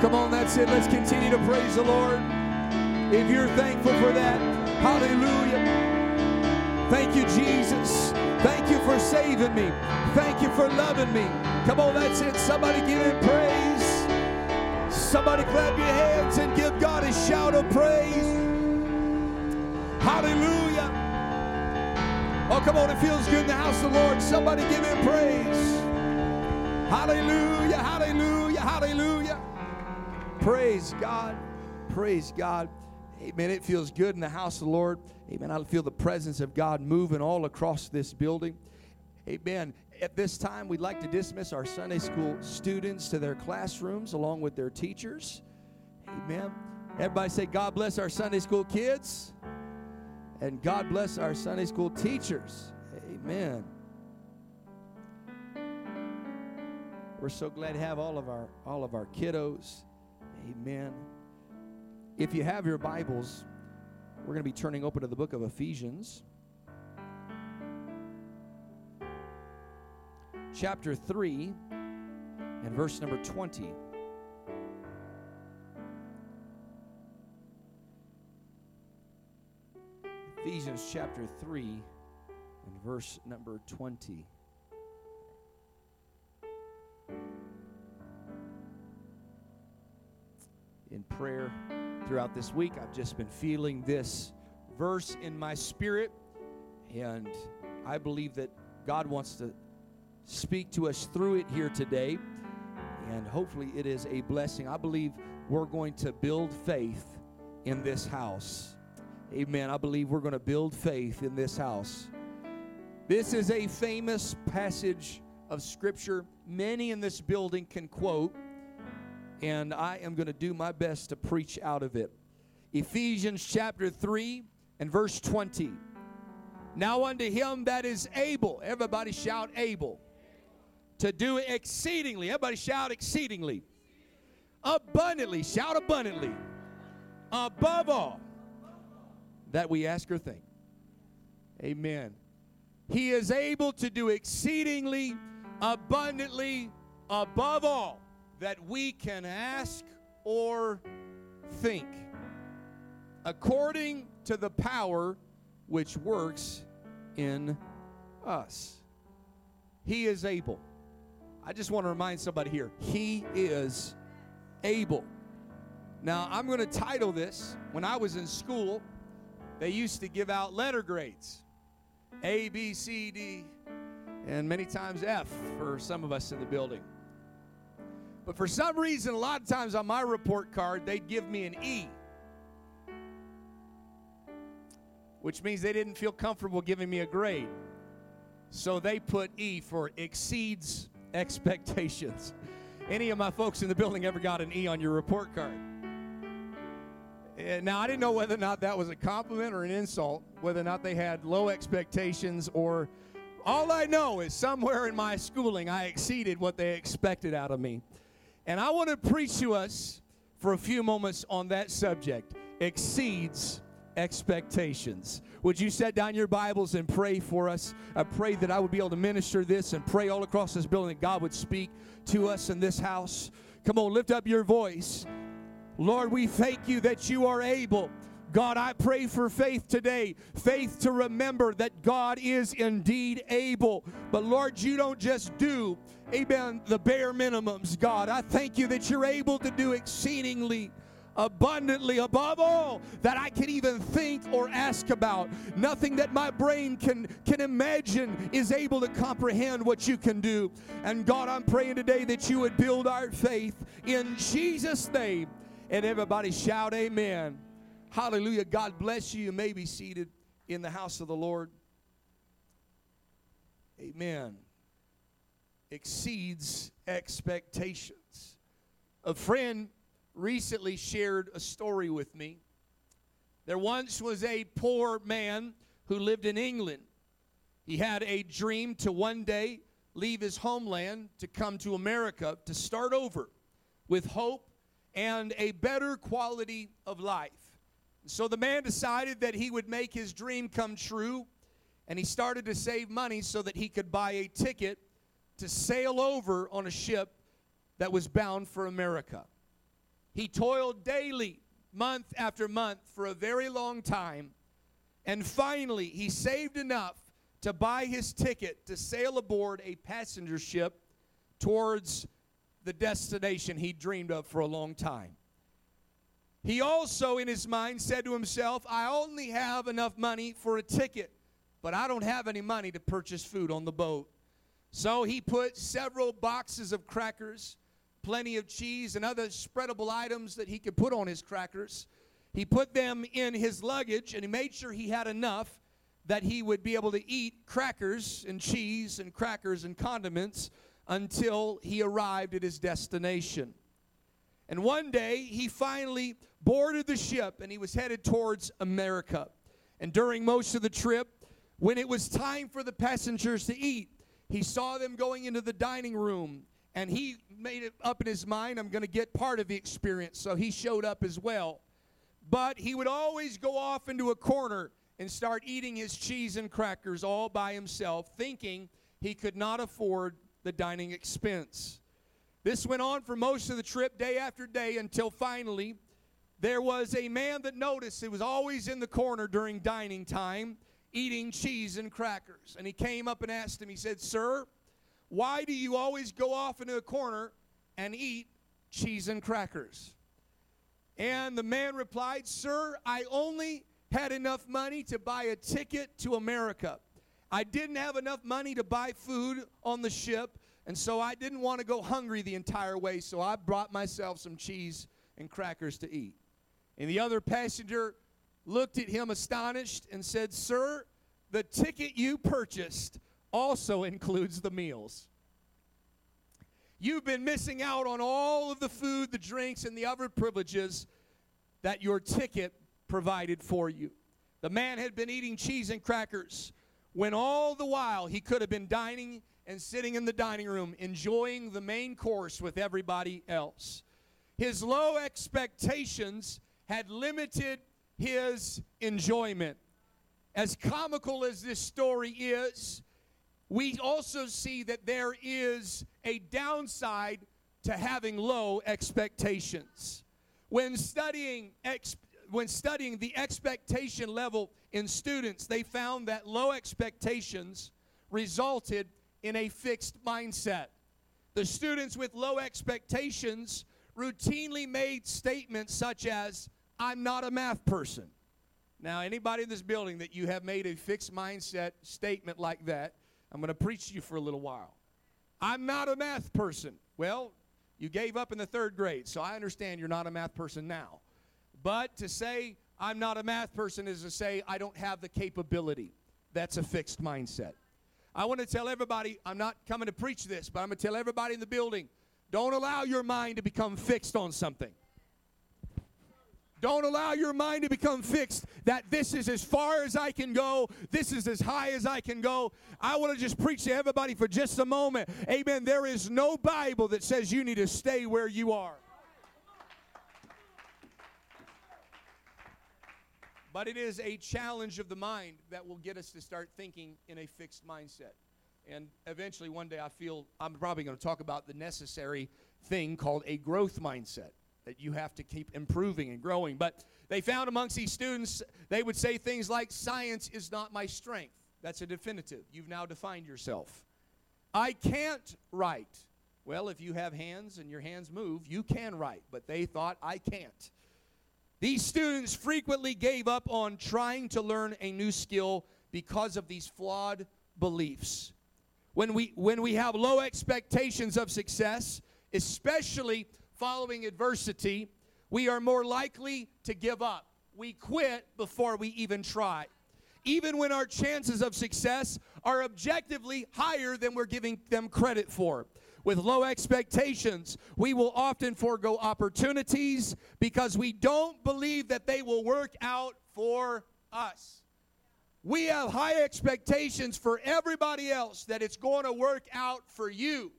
come on, that's it. Let's continue to praise the Lord. If you're thankful for that, hallelujah. Thank you, Jesus. Thank you for saving me. Thank you for loving me. Come on, that's it. Somebody give him praise. Somebody clap your hands and give God a shout of praise. Hallelujah. Oh, come on, it feels good in the house of the Lord. Somebody give him praise. Hallelujah, hallelujah, hallelujah. Praise God. Praise God. Amen. It feels good in the house of the Lord. Amen. I feel the presence of God moving all across this building. Amen. At this time, we'd like to dismiss our Sunday school students to their classrooms along with their teachers. Amen. Everybody say, God bless our Sunday school kids. And God bless our Sunday school teachers. Amen. We're so glad to have all of our all of our kiddos. Amen. If you have your Bibles, we're going to be turning open to the book of Ephesians. Chapter 3 and verse number 20. Ephesians chapter 3 and verse number 20. Prayer throughout this week, I've just been feeling this verse in my spirit, and I believe that God wants to speak to us through it here today, and hopefully it is a blessing. I believe we're going to build faith in this house. Amen. I believe we're going to build faith in this house. This is a famous passage of Scripture many in this building can quote, and I am going to do my best to preach out of it. Ephesians chapter 3 and verse 20. Now unto him that is able, everybody shout able, to do exceedingly, everybody shout exceedingly, abundantly, shout abundantly, above all that we ask or think. Amen. He is able to do exceedingly abundantly above all that we can ask or think, according to the power which works in us. He is able. I just want to remind somebody here He is able. Now, I'm going to title this. When I was in school, they used to give out letter grades A, B, C, D, and many times F for some of us in the building. But for some reason, a lot of times on my report card, they'd give me an E, which means they didn't feel comfortable giving me a grade. So they put E for exceeds expectations. Any of my folks in the building ever got an E on your report card? Eh, now, I didn't know whether or not that was a compliment or an insult, whether or not they had low expectations or all I know is somewhere in my schooling I exceeded what they expected out of me. And I want to preach to us for a few moments on that subject exceeds expectations. Would you set down your Bibles and pray for us? I pray that I would be able to minister this and pray all across this building that God would speak to us in this house. Come on, lift up your voice. Lord, we thank you that you are able. God, I pray for faith today. Faith to remember that God is indeed able. But Lord, you don't just do, amen, the bare minimums, God. I thank you that you're able to do exceedingly abundantly above all that I can even think or ask about. Nothing that my brain can, can imagine is able to comprehend what you can do. And God, I'm praying today that you would build our faith in Jesus' name. And everybody shout, Amen. Hallelujah. God bless you. You may be seated in the house of the Lord. Amen. Exceeds expectations. A friend recently shared a story with me. There once was a poor man who lived in England. He had a dream to one day leave his homeland to come to America to start over with hope and a better quality of life. So the man decided that he would make his dream come true, and he started to save money so that he could buy a ticket to sail over on a ship that was bound for America. He toiled daily, month after month, for a very long time. And finally, he saved enough to buy his ticket to sail aboard a passenger ship towards the destination he dreamed of for a long time. He also, in his mind, said to himself, I only have enough money for a ticket, but I don't have any money to purchase food on the boat. So he put several boxes of crackers, plenty of cheese, and other spreadable items that he could put on his crackers. He put them in his luggage and he made sure he had enough that he would be able to eat crackers and cheese and crackers and condiments until he arrived at his destination. And one day he finally boarded the ship and he was headed towards America. And during most of the trip, when it was time for the passengers to eat, he saw them going into the dining room and he made it up in his mind, I'm going to get part of the experience. So he showed up as well. But he would always go off into a corner and start eating his cheese and crackers all by himself, thinking he could not afford the dining expense. This went on for most of the trip, day after day, until finally there was a man that noticed he was always in the corner during dining time eating cheese and crackers. And he came up and asked him, he said, Sir, why do you always go off into a corner and eat cheese and crackers? And the man replied, Sir, I only had enough money to buy a ticket to America. I didn't have enough money to buy food on the ship, and so I didn't want to go hungry the entire way, so I brought myself some cheese and crackers to eat. And the other passenger looked at him astonished and said, Sir, the ticket you purchased also includes the meals. You've been missing out on all of the food, the drinks, and the other privileges that your ticket provided for you. The man had been eating cheese and crackers when all the while he could have been dining and sitting in the dining room enjoying the main course with everybody else. His low expectations had limited his enjoyment. As comical as this story is, we also see that there is a downside to having low expectations. When studying ex- when studying the expectation level in students, they found that low expectations resulted in a fixed mindset. The students with low expectations routinely made statements such as, I'm not a math person. Now, anybody in this building that you have made a fixed mindset statement like that, I'm going to preach to you for a little while. I'm not a math person. Well, you gave up in the third grade, so I understand you're not a math person now. But to say I'm not a math person is to say I don't have the capability. That's a fixed mindset. I want to tell everybody, I'm not coming to preach this, but I'm going to tell everybody in the building don't allow your mind to become fixed on something. Don't allow your mind to become fixed that this is as far as I can go, this is as high as I can go. I want to just preach to everybody for just a moment. Amen. There is no Bible that says you need to stay where you are. But it is a challenge of the mind that will get us to start thinking in a fixed mindset. And eventually, one day, I feel I'm probably going to talk about the necessary thing called a growth mindset that you have to keep improving and growing. But they found amongst these students, they would say things like, Science is not my strength. That's a definitive. You've now defined yourself. I can't write. Well, if you have hands and your hands move, you can write. But they thought, I can't. These students frequently gave up on trying to learn a new skill because of these flawed beliefs. When we, when we have low expectations of success, especially following adversity, we are more likely to give up. We quit before we even try. Even when our chances of success are objectively higher than we're giving them credit for with low expectations, we will often forego opportunities because we don't believe that they will work out for us. We have high expectations for everybody else that it's going to work out for you.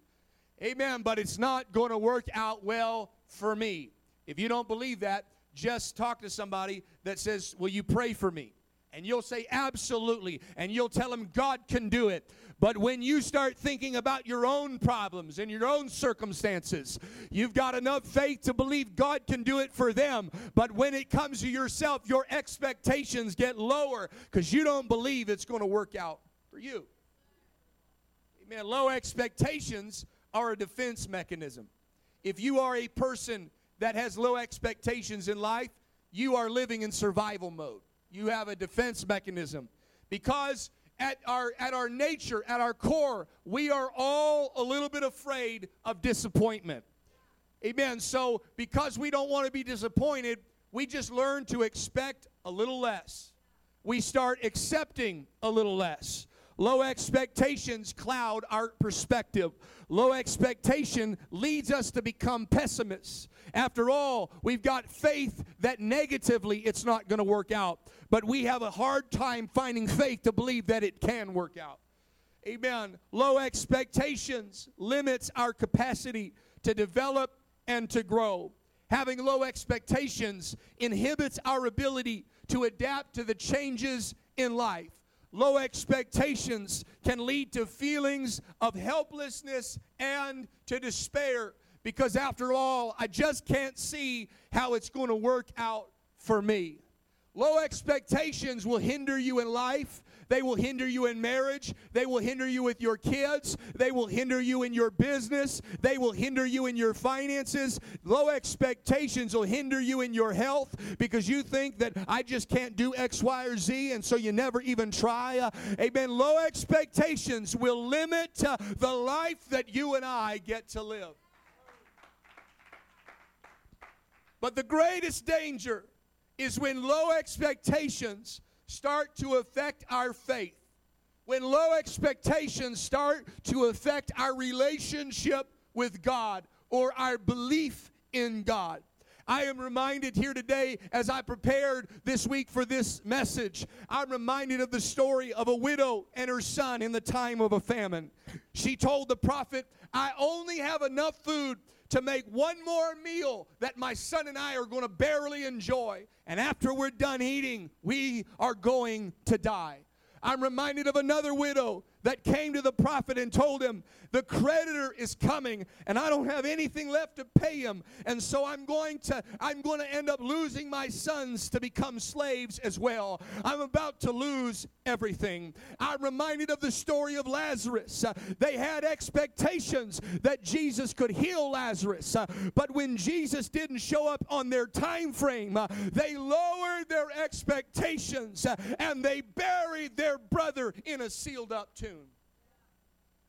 Amen. But it's not going to work out well for me. If you don't believe that, just talk to somebody that says, Will you pray for me? And you'll say absolutely and you'll tell them God can do it. But when you start thinking about your own problems and your own circumstances, you've got enough faith to believe God can do it for them. But when it comes to yourself, your expectations get lower because you don't believe it's going to work out for you. Amen. Low expectations are a defense mechanism. If you are a person that has low expectations in life, you are living in survival mode. You have a defense mechanism because at our at our nature, at our core, we are all a little bit afraid of disappointment. Amen. So because we don't want to be disappointed, we just learn to expect a little less. We start accepting a little less. Low expectations cloud our perspective. Low expectation leads us to become pessimists. After all, we've got faith that negatively it's not going to work out, but we have a hard time finding faith to believe that it can work out. Amen. Low expectations limits our capacity to develop and to grow. Having low expectations inhibits our ability to adapt to the changes in life. Low expectations can lead to feelings of helplessness and to despair because, after all, I just can't see how it's going to work out for me. Low expectations will hinder you in life. They will hinder you in marriage. They will hinder you with your kids. They will hinder you in your business. They will hinder you in your finances. Low expectations will hinder you in your health because you think that I just can't do X, Y, or Z, and so you never even try. Uh, amen. Low expectations will limit uh, the life that you and I get to live. But the greatest danger is when low expectations start to affect our faith. When low expectations start to affect our relationship with God or our belief in God. I am reminded here today as I prepared this week for this message, I'm reminded of the story of a widow and her son in the time of a famine. She told the prophet, I only have enough food to make one more meal that my son and I are going to barely enjoy. And after we're done eating, we are going to die. I'm reminded of another widow that came to the prophet and told him, The creditor is coming and I don't have anything left to pay him. And so I'm going to I'm going to end up losing my sons to become slaves as well. I'm about to lose everything. I'm reminded of the story of Lazarus. Uh, they had expectations that Jesus could heal Lazarus. Uh, but when Jesus didn't show up on their time frame, uh, they lowered their expectations uh, and they buried their brother in a sealed up tomb.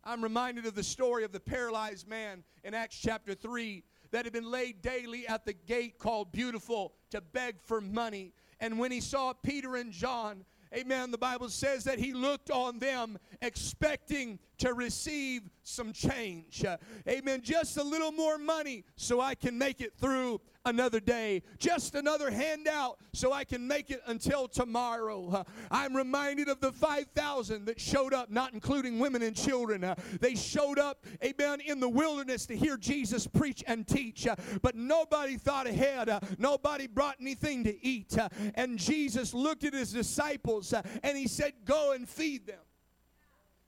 I'm reminded of the story of the paralyzed man in Acts chapter 3 that had been laid daily at the gate called Beautiful to beg for money. And when he saw Peter and John, amen, the Bible says that he looked on them expecting to receive some change. Uh, amen. Just a little more money so I can make it through another day. Just another handout so I can make it until tomorrow. Uh, I'm reminded of the 5,000 that showed up, not including women and children. Uh, they showed up, amen, in the wilderness to hear Jesus preach and teach. But nobody thought ahead. Nobody brought anything to eat. And Jesus looked at his disciples and he said, Go and feed them.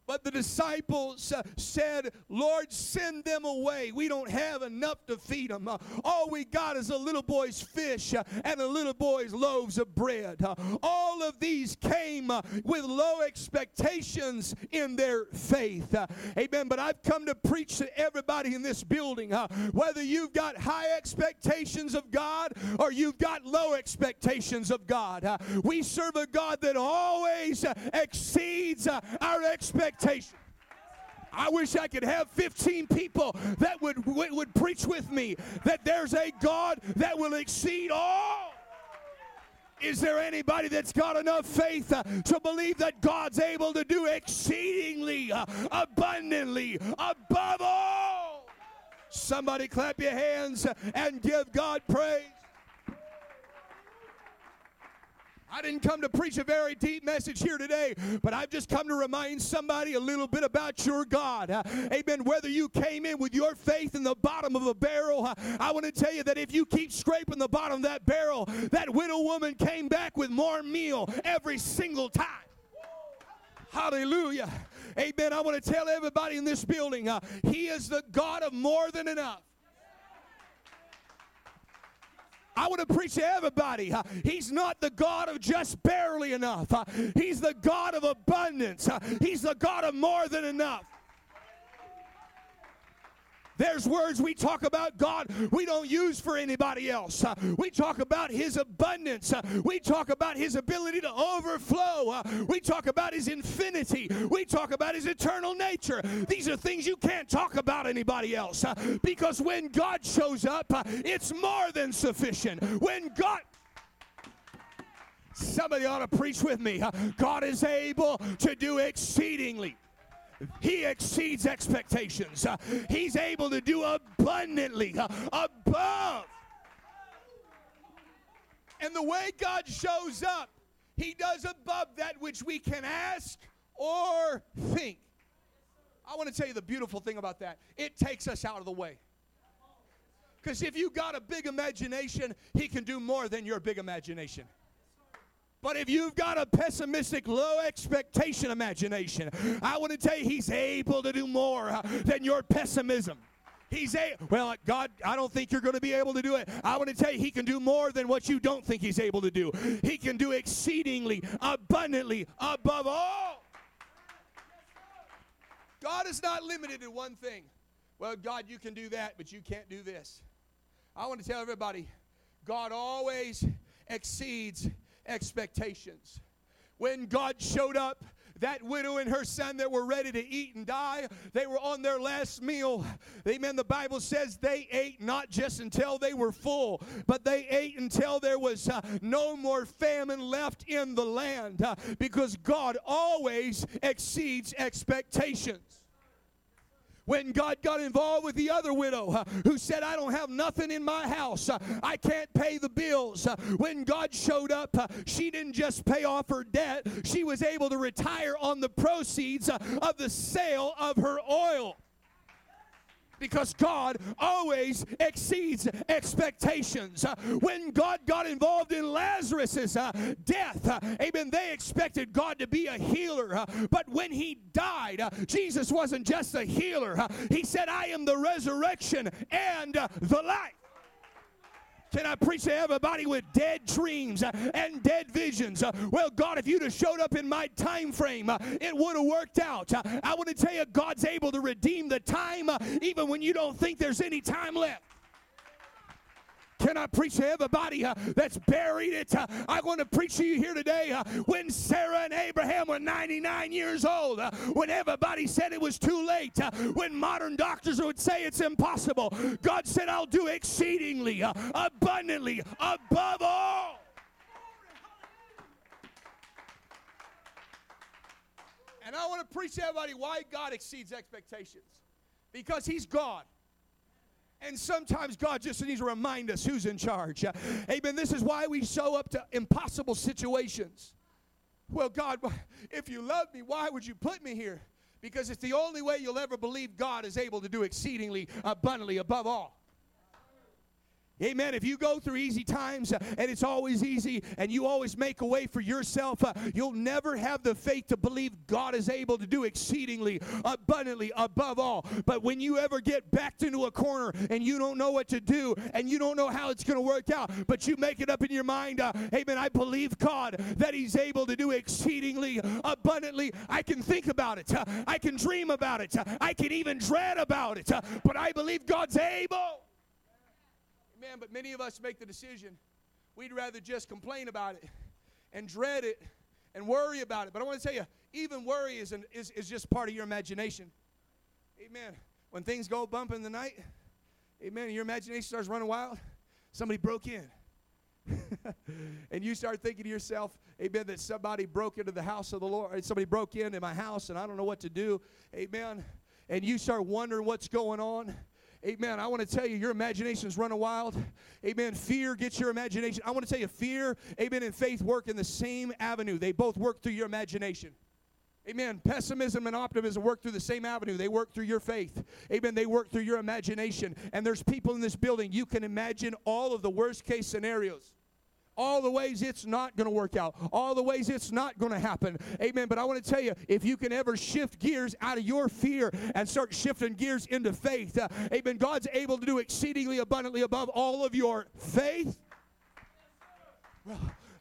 But the disciples uh, said, Lord, send them away. We don't have enough to feed them. Uh, all we got is a little boy's fish uh, and a little boy's loaves of bread. Uh, all of these came uh, with low expectations in their faith. Uh, amen. But I've come to preach to everybody in this building whether you've got high expectations of God or you've got low expectations of God. we serve a God that always exceeds our expectations expectation. I wish I could have 15 people that would, would, preach with me that there's a God that will exceed all. Is there anybody that's got enough faith uh, to believe that God's able to do exceedingly, uh, abundantly, above all? Somebody clap your hands and give God praise. I didn't come to preach a very deep message here today, but I've just come to remind somebody a little bit about your God. Uh, amen. Whether you came in with your faith in the bottom of a barrel, uh, I want to tell you that if you keep scraping the bottom of that barrel, that widow woman came back with more meal every single time. Hallelujah. Amen. I want to tell everybody in this building, uh, He is the God of more than enough. I want to preach to everybody. He's not the God of just barely enough. He's the God of abundance. He's the God of more than enough. There's words we talk about God we don't use for anybody else. Uh, we talk about His abundance. Uh, we talk about His ability to overflow. Uh, we talk about His infinity. We talk about His eternal nature. These are things you can't talk about anybody else because when God shows up, it's more than sufficient. When God Somebody ought to preach with me. God is able to do exceedingly he exceeds expectations. Uh, he's able to do abundantly uh, above. And the way God shows up, He does above that which we can ask or think. I want to tell you the beautiful thing about that. It takes us out of the way. Because if you got a big imagination, He can do more than your big imagination. But if you've got a pessimistic, low expectation imagination, I want to tell you, He's able to do more uh, than your pessimism. He's a well, God. I don't think you're going to be able to do it. I want to tell you, He can do more than what you don't think He's able to do. He can do exceedingly, abundantly, above all. God is not limited to one thing. Well, God, you can do that, but you can't do this. I want to tell everybody, God always exceeds expectations. When God showed up, that widow and her son that were ready to eat and die, they were on their last meal. Amen. The Bible says they ate not just until they were full, but they ate until there was uh, no more famine left in the land uh, because God always exceeds expectations when God got involved with the other widow uh, who said, I don't have nothing in my house, uh, I can't pay the bills. Uh, when God showed up, she didn't just pay off her debt, she was able to retire on the proceeds of the sale of her oil because God always exceeds expectations. Uh, when God got involved in Lazarus's uh, death, uh, amen, they expected God to be a healer. But when he died, Jesus wasn't just a healer. He said, I am the resurrection and the life. Can I preach to everybody with dead dreams uh, and dead visions? Uh, well, God, if you'd have showed up in my time frame, uh, it would have worked out. I want to tell you, God's able to redeem the time even when you don't think there's any time left. Can I preach to everybody uh, that's buried it? Uh, I want to preach to you here today. Uh, when Sarah and Abraham were 99 years old, uh, when everybody said it was too late, uh, when modern doctors would say it's impossible, God said, I'll do exceedingly, uh, abundantly, above all. And I want to preach to everybody why God exceeds expectations. Because He's God. And sometimes God just needs to remind us who's in charge. Amen. This is why we show up to impossible situations. Well, God, if you love me, why would you put me here? Because it's the only way you'll ever believe God is able to do exceedingly abundantly above all. Amen. If you go through easy times uh, and it's always easy and you always make a way for yourself, uh, you'll never have the faith to believe God is able to do exceedingly abundantly above all. But when you ever get backed into a corner and you don't know what to do and you don't know how it's going to work out, but you make it up in your mind, uh, amen, I believe God that He's able to do exceedingly abundantly. I can think about it, I can dream about it, I can even dread about it, but I believe God's able. Amen. But many of us make the decision we'd rather just complain about it and dread it and worry about it. But I want to tell you, even worry is, an, is, is just part of your imagination. Amen. When things go bump in the night, amen, your imagination starts running wild, somebody broke in. and you start thinking to yourself, amen, that somebody broke into the house of the Lord, somebody broke into my house and I don't know what to do, amen. And you start wondering what's going on Amen. I want to tell you, your imagination is running wild. Amen. Fear gets your imagination. I want to tell you, fear, amen, and faith work in the same avenue. They both work through your imagination. Amen. Pessimism and optimism work through the same avenue. They work through your faith. Amen. They work through your imagination. And there's people in this building, you can imagine all of the worst case scenarios all the ways it's not going to work out, all the ways it's not going to happen. Amen. But I want to tell you, if you can ever shift gears out of your fear and start shifting gears into faith, uh, amen, God's able to do exceedingly abundantly above all of your faith.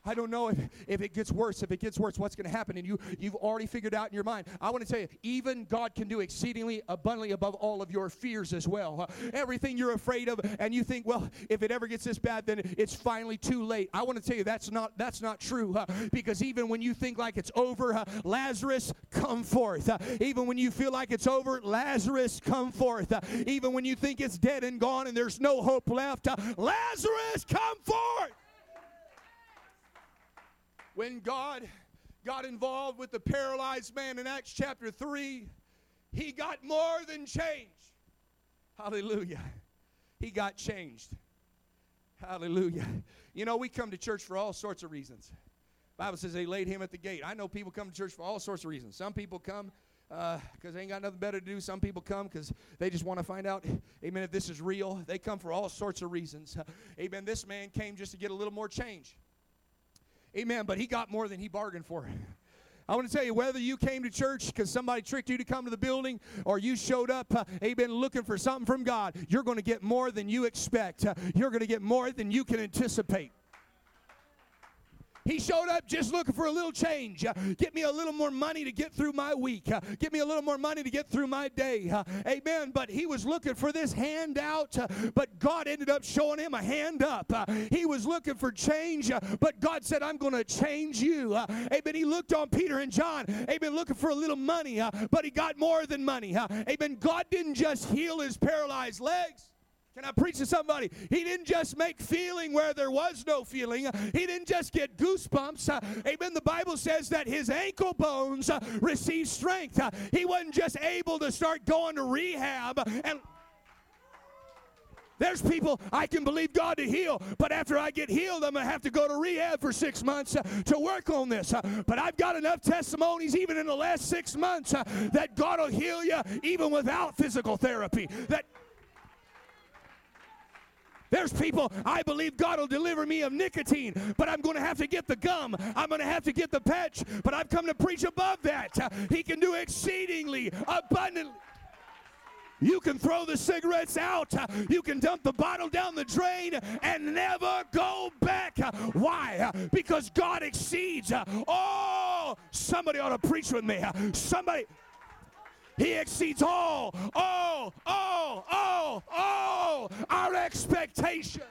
I don't know if, if it gets worse. If it gets worse, what's going to happen? And you, you've already figured out in your mind. I want to tell you, even God can do exceedingly abundantly above all of your fears as well. Uh, everything you're afraid of, and you think, well, if it ever gets this bad, then it's finally too late. I want to tell you that's not that's not true. Uh, because even when you think like it's over, uh, Lazarus, come forth. even when you feel like it's over, Lazarus, come forth. even when you think it's dead and gone and there's no hope left, Lazarus, come forth when God got involved with the paralyzed man in Acts chapter 3, he got more than change. Hallelujah. He got changed. Hallelujah. You know, we come to church for all sorts of reasons. Bible says they laid him at the gate. I know people come to church for all sorts of reasons. Some people come because uh, they ain't got nothing better to do. Some people come because they just want to find out, amen, if this is real. They come for all sorts of reasons. amen. This man came just to get a little more change. Amen. But he got more than he bargained for. I want to tell you whether you came to church because somebody tricked you to come to the building or you showed up, uh, amen, looking for something from God, you're going to get more than you expect. Uh, you're going to get more than you can anticipate. He showed up just looking for a little change. Uh, get me a little more money to get through my week. Uh, get me a little more money to get through my day. Uh, amen. But he was looking for this handout, but God ended up showing him a hand up. He was looking for change, but God said, I'm going to change you. amen. He looked on Peter and John. Amen. Looking for a little money, but he got more than money. amen. God didn't just heal his paralyzed legs. Can I preach to somebody? He didn't just make feeling where there was no feeling. He didn't just get goosebumps. Uh, amen. The Bible says that his ankle bones uh, received strength. Uh, he wasn't just able to start going to rehab and there's people I can believe God to heal, but after I get healed, I'm going to have to go to rehab for six months uh, to work on this. Uh, but I've got enough testimonies, even in the last six months, uh, that God will heal you even without physical therapy. That there's people, I believe God will deliver me of nicotine, but I'm going to have to get the gum. I'm going to have to get the patch, but I've come to preach above that. He can do exceedingly abundantly. You can throw the cigarettes out. You can dump the bottle down the drain and never go back. Why? Because God exceeds. Oh, somebody ought to preach with me. Somebody. He exceeds all, all, all, all, all our expectations.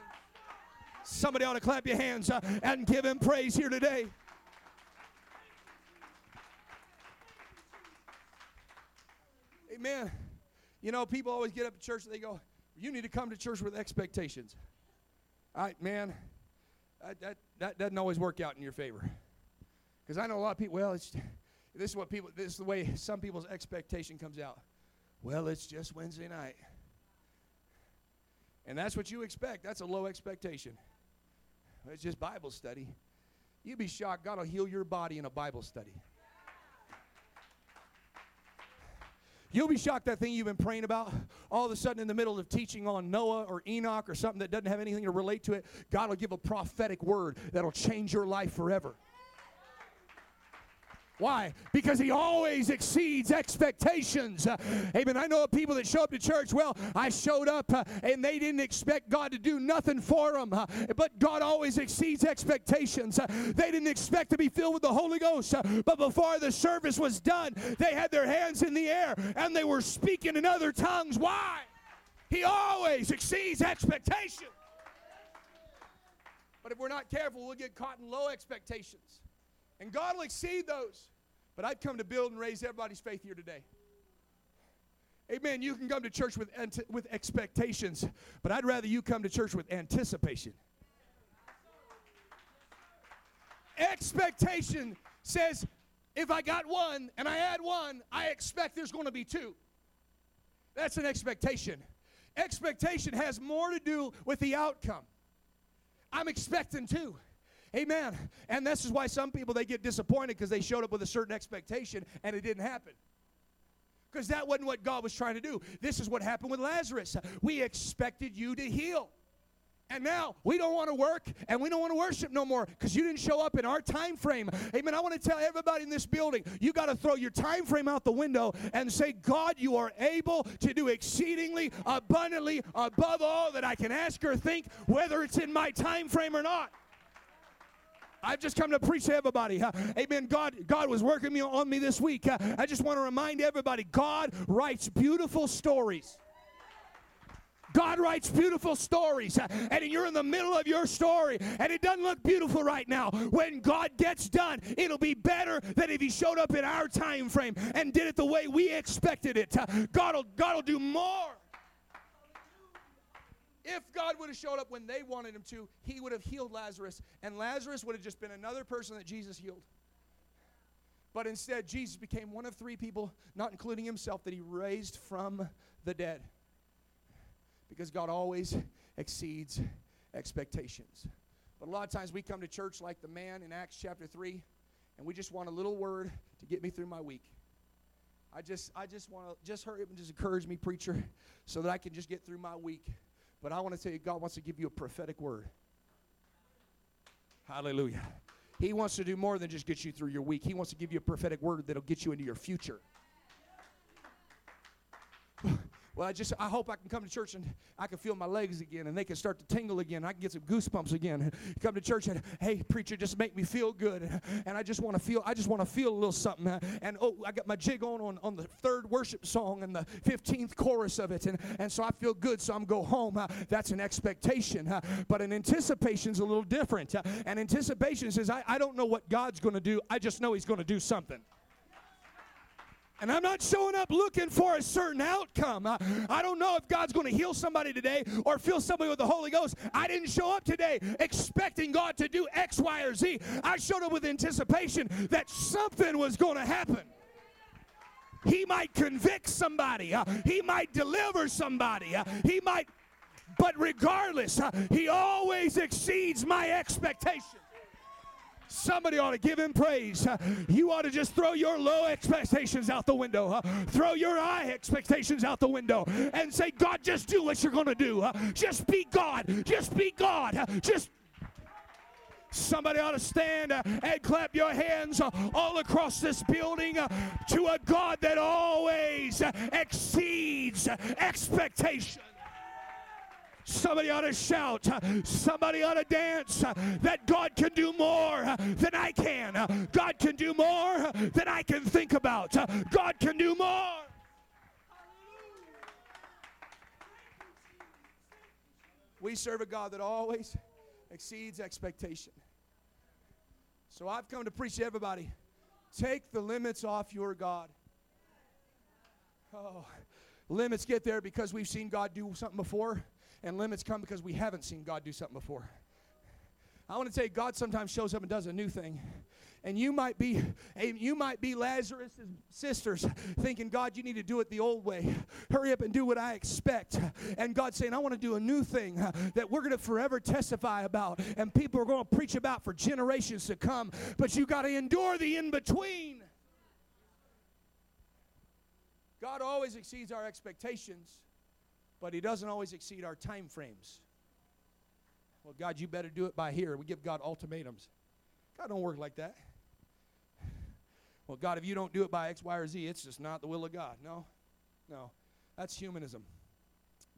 Somebody ought to clap your hands uh, and give him praise here today. Amen. You know, people always get up at church and they go, You need to come to church with expectations. All right, man, that, that, that doesn't always work out in your favor. Because I know a lot of people, well, it's this is what people, this is the way some people's expectation comes out. Well, it's just Wednesday night. And that's what you expect. That's a low expectation. It's just Bible study. You'd be shocked. God will heal your body in a Bible study. You'll be shocked that thing you've been praying about, all of a sudden in the middle of teaching on Noah or Enoch or something that doesn't have anything to relate to it, God will give a prophetic word that'll change your life forever. Why? Because he always exceeds expectations. Uh, amen. I know of people that show up to church. Well, I showed up uh, and they didn't expect God to do nothing for them. Uh, but God always exceeds expectations. Uh, they didn't expect to be filled with the Holy Ghost. Uh, but before the service was done, they had their hands in the air and they were speaking in other tongues. Why? He always exceeds expectations. But if we're not careful, we'll get caught in low expectations. And God will exceed those. But I've come to build and raise everybody's faith here today. Amen. You can come to church with, with expectations, but I'd rather you come to church with anticipation. Expectation says, if I got one and I add one, I expect there's going to be two. That's an expectation. Expectation has more to do with the outcome. I'm expecting too. Amen. And this is why some people they get disappointed because they showed up with a certain expectation and it didn't happen. Because that wasn't what God was trying to do. This is what happened with Lazarus. We expected you to heal. And now we don't want to work and we don't want to worship no more because you didn't show up in our time frame. Amen. I want to tell everybody in this building, you got to throw your time frame out the window and say, God, you are able to do exceedingly abundantly above all that I can ask or think, whether it's in my time frame or not. I've just come to preach to everybody. Amen. God, God was working me on me this week. I just want to remind everybody God writes beautiful stories. God writes beautiful stories, and you're in the middle of your story, and it doesn't look beautiful right now. When God gets done, it'll be better than if He showed up in our time frame and did it the way we expected it. God will, God will do more. If God would have showed up when they wanted him to, he would have healed Lazarus, and Lazarus would have just been another person that Jesus healed. But instead, Jesus became one of three people, not including himself, that he raised from the dead. Because God always exceeds expectations. But a lot of times we come to church like the man in Acts chapter 3, and we just want a little word to get me through my week. I just, I just want to just hurry up and just encourage me, preacher, so that I can just get through my week. But I want to tell you, God wants to give you a prophetic word. Hallelujah. He wants to do more than just get you through your week. He wants to give you a prophetic word that'll get you into your future. Well, I just I hope I can come to church and I can feel my legs again and they can start to tingle again. I can get some goosebumps again. Come to church and hey, preacher, just make me feel good. And I just want to feel I just want to feel a little something. And oh, I got my jig on, on on the third worship song and the 15th chorus of it. And and so I feel good, so I'm go home. That's an expectation. But an anticipation is a little different. And anticipation says I, I don't know what God's going to do. I just know he's going to do something. And I'm not showing up looking for a certain outcome. I, I don't know if God's going to heal somebody today or fill somebody with the Holy Ghost. I didn't show up today expecting God to do X, Y, or Z. I showed up with anticipation that something was going to happen. He might convict somebody, uh, he might deliver somebody, uh, he might, but regardless, uh, he always exceeds my expectation. Somebody ought to give him praise. You ought to just throw your low expectations out the window. Throw your high expectations out the window and say, God, just do what you're going to do. Just be God. Just be God. Just Somebody ought to stand and clap your hands all across this building to a God that always exceeds expectation. Somebody ought to shout. Somebody ought to dance that God can do more than I can. God can do more than I can think about. God can do more. We serve a God that always exceeds expectation. So I've come to preach to everybody take the limits off your God. Oh, limits get there because we've seen God do something before and limits come because we haven't seen God do something before. I want to you, God sometimes shows up and does a new thing. And you might be, you might be Lazarus' sisters thinking, God, you need to do it the old way. Hurry up and do what I expect. And God saying, I want to do a new thing that we're going to forever testify about and people are going to preach about for generations to come. But you got to endure the in between. God always exceeds our expectations but he doesn't always exceed our time frames. Well, God, you better do it by here. We give God ultimatums. God don't work like that. Well, God, if you don't do it by X, Y, or Z, it's just not the will of God. No, no. That's humanism.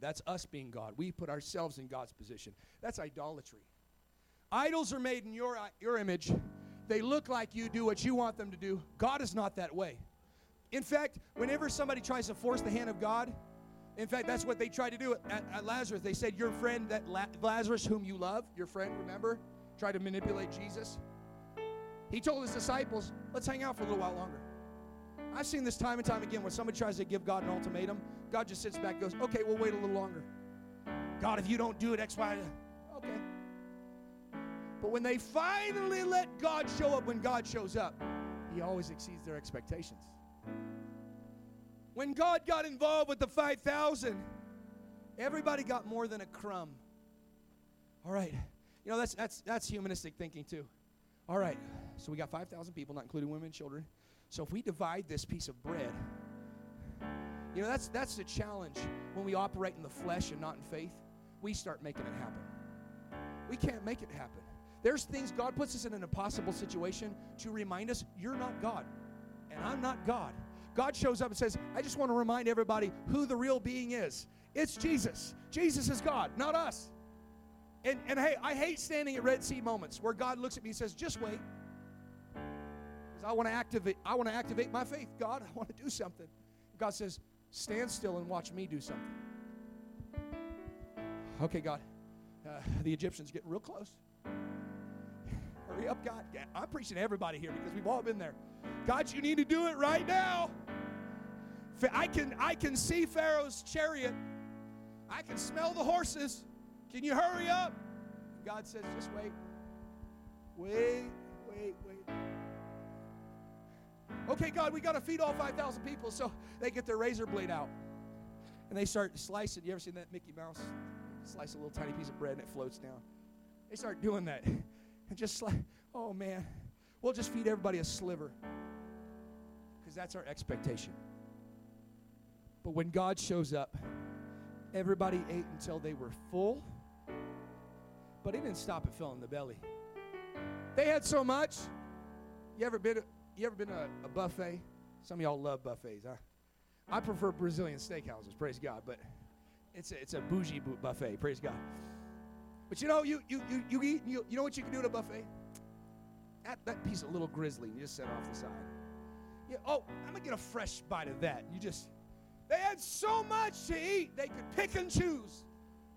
That's us being God. We put ourselves in God's position. That's idolatry. Idols are made in your, uh, your image. They look like you do what you want them to do. God is not that way. In fact, whenever somebody tries to force the hand of God, in fact, that's what they tried to do at, at Lazarus. They said, Your friend, that La- Lazarus, whom you love, your friend, remember, tried to manipulate Jesus. He told his disciples, Let's hang out for a little while longer. I've seen this time and time again when somebody tries to give God an ultimatum, God just sits back goes, Okay, we'll wait a little longer. God, if you don't do it, X, Y, okay. But when they finally let God show up when God shows up, He always exceeds their expectations. When God got involved with the 5,000, Everybody got more than a crumb. All right. You know, that's, that's, that's humanistic thinking, too. All right. So we got 5,000 people, not including women and children. So if we divide this piece of bread, you know, that's, that's the challenge when we operate in the flesh and not in faith. We start making it happen. We can't make it happen. There's things God puts us in an impossible situation to remind us you're not God and I'm not God. God shows up and says, I just want to remind everybody who the real being is. It's Jesus. Jesus is God, not us. And, and hey, I hate standing at Red Sea moments where God looks at me and says, just wait. Because I want to activate, I want to activate my faith. God, I want to do something. God says, stand still and watch me do something. Okay, God. Uh, the Egyptians getting real close. Hurry up, God. I'm preaching to everybody here because we've all been there. God, you need to do it right now. I can, I can see Pharaoh's chariot. I can smell the horses. Can you hurry up? God says, just wait. Wait, wait, wait. Okay, God, we got to feed all 5,000 people. So they get their razor blade out and they start slicing. You ever seen that Mickey Mouse? Slice a little tiny piece of bread and it floats down. They start doing that. And just like, oh man, we'll just feed everybody a sliver. Because that's our expectation. But when God shows up, everybody ate until they were full but he didn't stop at filling the belly. They had so much. You ever been? You ever been to a, buffet? Some of y'all love buffets, huh? I prefer Brazilian steakhouses. Praise God, but it's a, it's a bougie buffet. Praise God. But you know, you you you, you eat. You, you know what you can do at a buffet? That that piece of little grizzly, you just set off the side. Yeah, oh, I'm gonna get a fresh bite of that. You just. They had so much to eat, they could pick and choose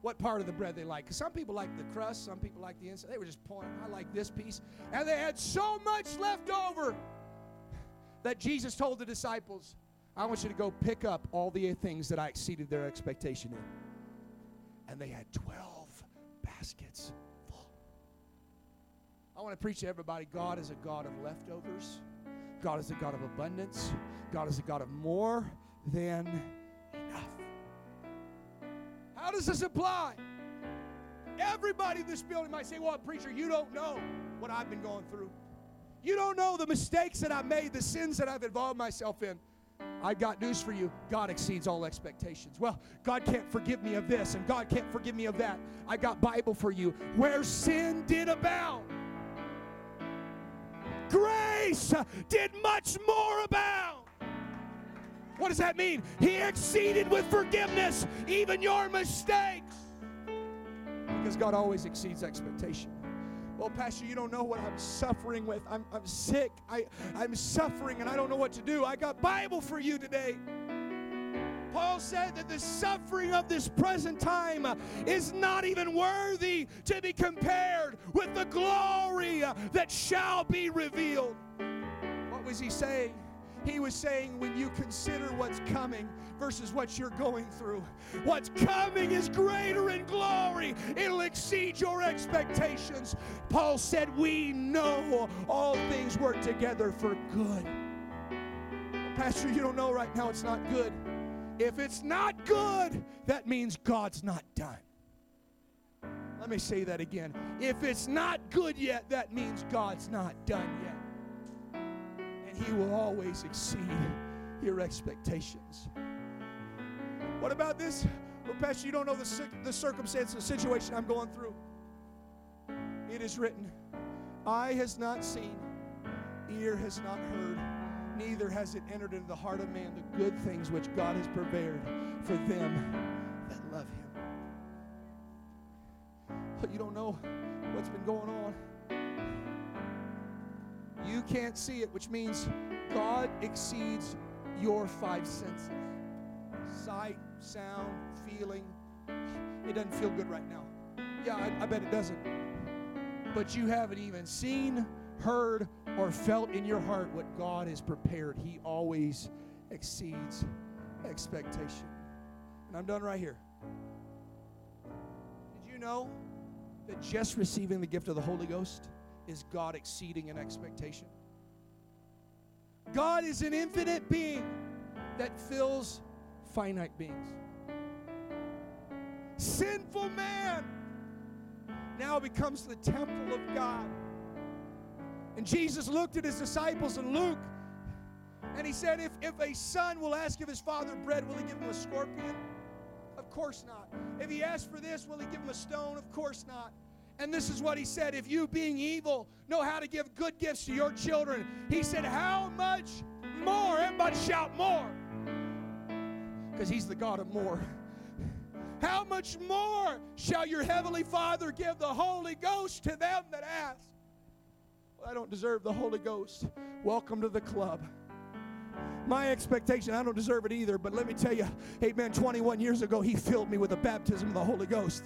what part of the bread they liked. Because some people like the crust, some people like the inside. They were just pointing, I like this piece. And they had so much left over that Jesus told the disciples, I want you to go pick up all the things that I exceeded their expectation in. And they had 12 baskets full. I want to preach to everybody God is a God of leftovers, God is a God of abundance, God is a God of more than enough. how does this apply? Everybody in this building might say, Well, preacher, you don't know what I've been going through. You don't know the mistakes that I've made, the sins that I've involved myself in. I've got news for you. God exceeds all expectations. Well, God can't forgive me of this, and God can't forgive me of that. I got Bible for you. Where sin did abound, grace did much more abound. What does that mean? He exceeded with forgiveness, even your mistakes. Because God always exceeds expectation. Well, Pastor, you don't know what I'm suffering with. I'm, I'm sick. I, I'm suffering and I don't know what to do. I got Bible for you today. Paul said that the suffering of this present time is not even worthy to be compared with the glory that shall be revealed. What was he saying? He was saying, when you consider what's coming versus what you're going through, what's coming is greater in glory. It'll exceed your expectations. Paul said, We know all things work together for good. Pastor, you don't know right now it's not good. If it's not good, that means God's not done. Let me say that again. If it's not good yet, that means God's not done yet. He will always exceed your expectations. What about this? Well, Pastor, you don't know the, the circumstance, the situation I'm going through. It is written, Eye has not seen, ear has not heard, neither has it entered into the heart of man the good things which God has prepared for them that love him. But you don't know what's been going on. You can't see it, which means God exceeds your five senses sight, sound, feeling. It doesn't feel good right now. Yeah, I, I bet it doesn't. But you haven't even seen, heard, or felt in your heart what God has prepared. He always exceeds expectation. And I'm done right here. Did you know that just receiving the gift of the Holy Ghost is God exceeding an expectation. God is an infinite being that fills finite beings. sinful man now becomes the temple of God. And Jesus looked at his disciples in Luke and he said, if, if a son will ask of his father bread, will he give him a scorpion? Of course not. If he asks for this, will he give him a stone? Of course not. And this is what he said if you, being evil, know how to give good gifts to your children, he said, How much more? Everybody shout more. Because he's the God of more. How much more shall your heavenly Father give the Holy Ghost to them that ask? Well, I don't deserve the Holy Ghost. Welcome to the club. My expectation, I don't deserve it either, but let me tell you, amen, 21 years ago, he filled me with the baptism of the Holy Ghost.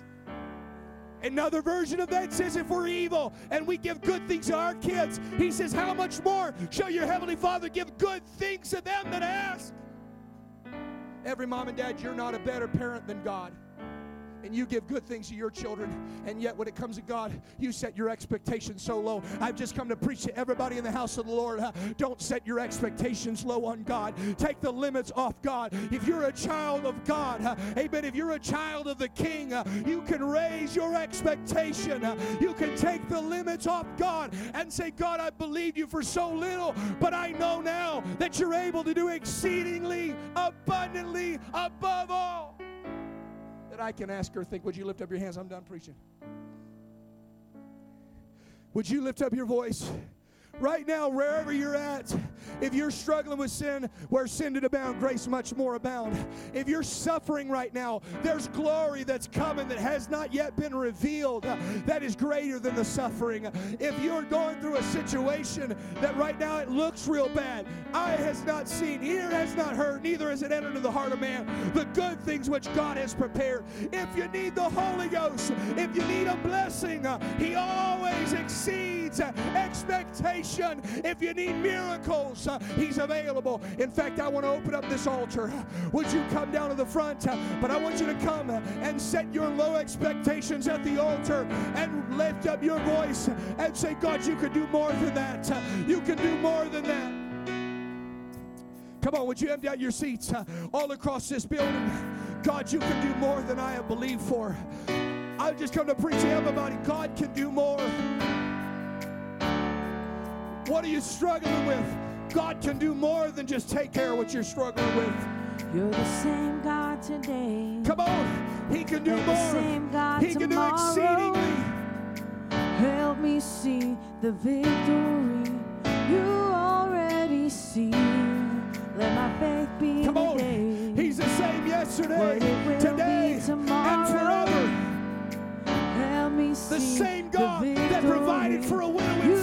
Another version of that says, if we're evil and we give good things to our kids, he says, how much more shall your heavenly Father give good things to them that ask? Every mom and dad, you're not a better parent than God and you give good things to your children, and yet when it comes to God, you set your expectations so low. I've just come to preach to everybody in the house of the Lord. Don't set your expectations low on God. Take the limits off God. If you're a child of God, uh, amen, if you're a child of the King, uh, you can raise your expectation. Uh, you can take the limits off God and say, God, I believed you for so little, but I know now that you're able to do exceedingly abundantly above all I can ask her, think, would you lift up your hands? I'm done preaching. Would you lift up your voice? Right now, wherever you're at, if you're struggling with sin, where sin did abound, grace much more abound. If you're suffering right now, there's glory that's coming that has not yet been revealed uh, that is greater than the suffering. If you're going through a situation that right now it looks real bad, eye has not seen, ear has not heard, neither has it entered into the heart of man the good things which God has prepared. If you need the Holy Ghost, if you need a blessing, uh, He always exceeds uh, expectations salvation. If you need miracles, uh, He's available. In fact, I want to open up this altar. Would you come down to the front? Uh, but I want you to come and set your low expectations at the altar and lift up your voice and say, God, you can do more than that. You can do more than that. Come on, would you empty out your seats uh, all across this building? God, you can do more than I have believed for. I've just come to preach to everybody God can do more. What are you struggling with? God can do more than just take care of what you're struggling with. You're the same God today. Come on. He can do you're more. The same God he tomorrow. can do exceedingly. Help me see the victory you already see. Let my faith be Come on. Day. He's the same yesterday, today, and forever. Help me see the same God the that provided for a widow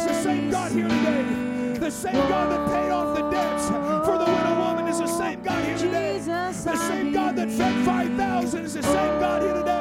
is the same God here today. The same God that paid off the debts for the widow woman is the same God here today. The same God that fed 5,000 is the same God here today.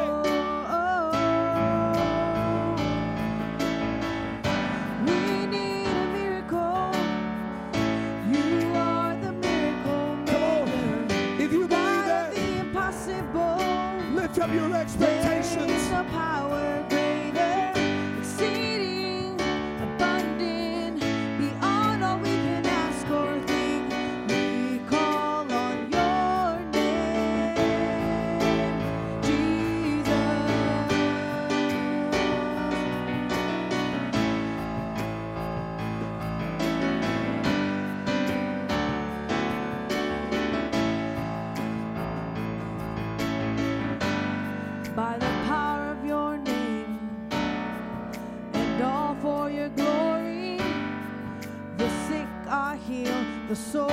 The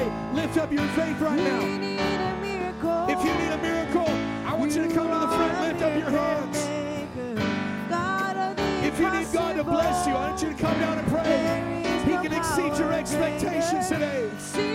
pray. Lift up your faith right now. need a miracle. If you need a miracle, I want you to come to the front. Lift up your hands. If you need God to bless you, I want you to come down and pray. He can exceed your expectations.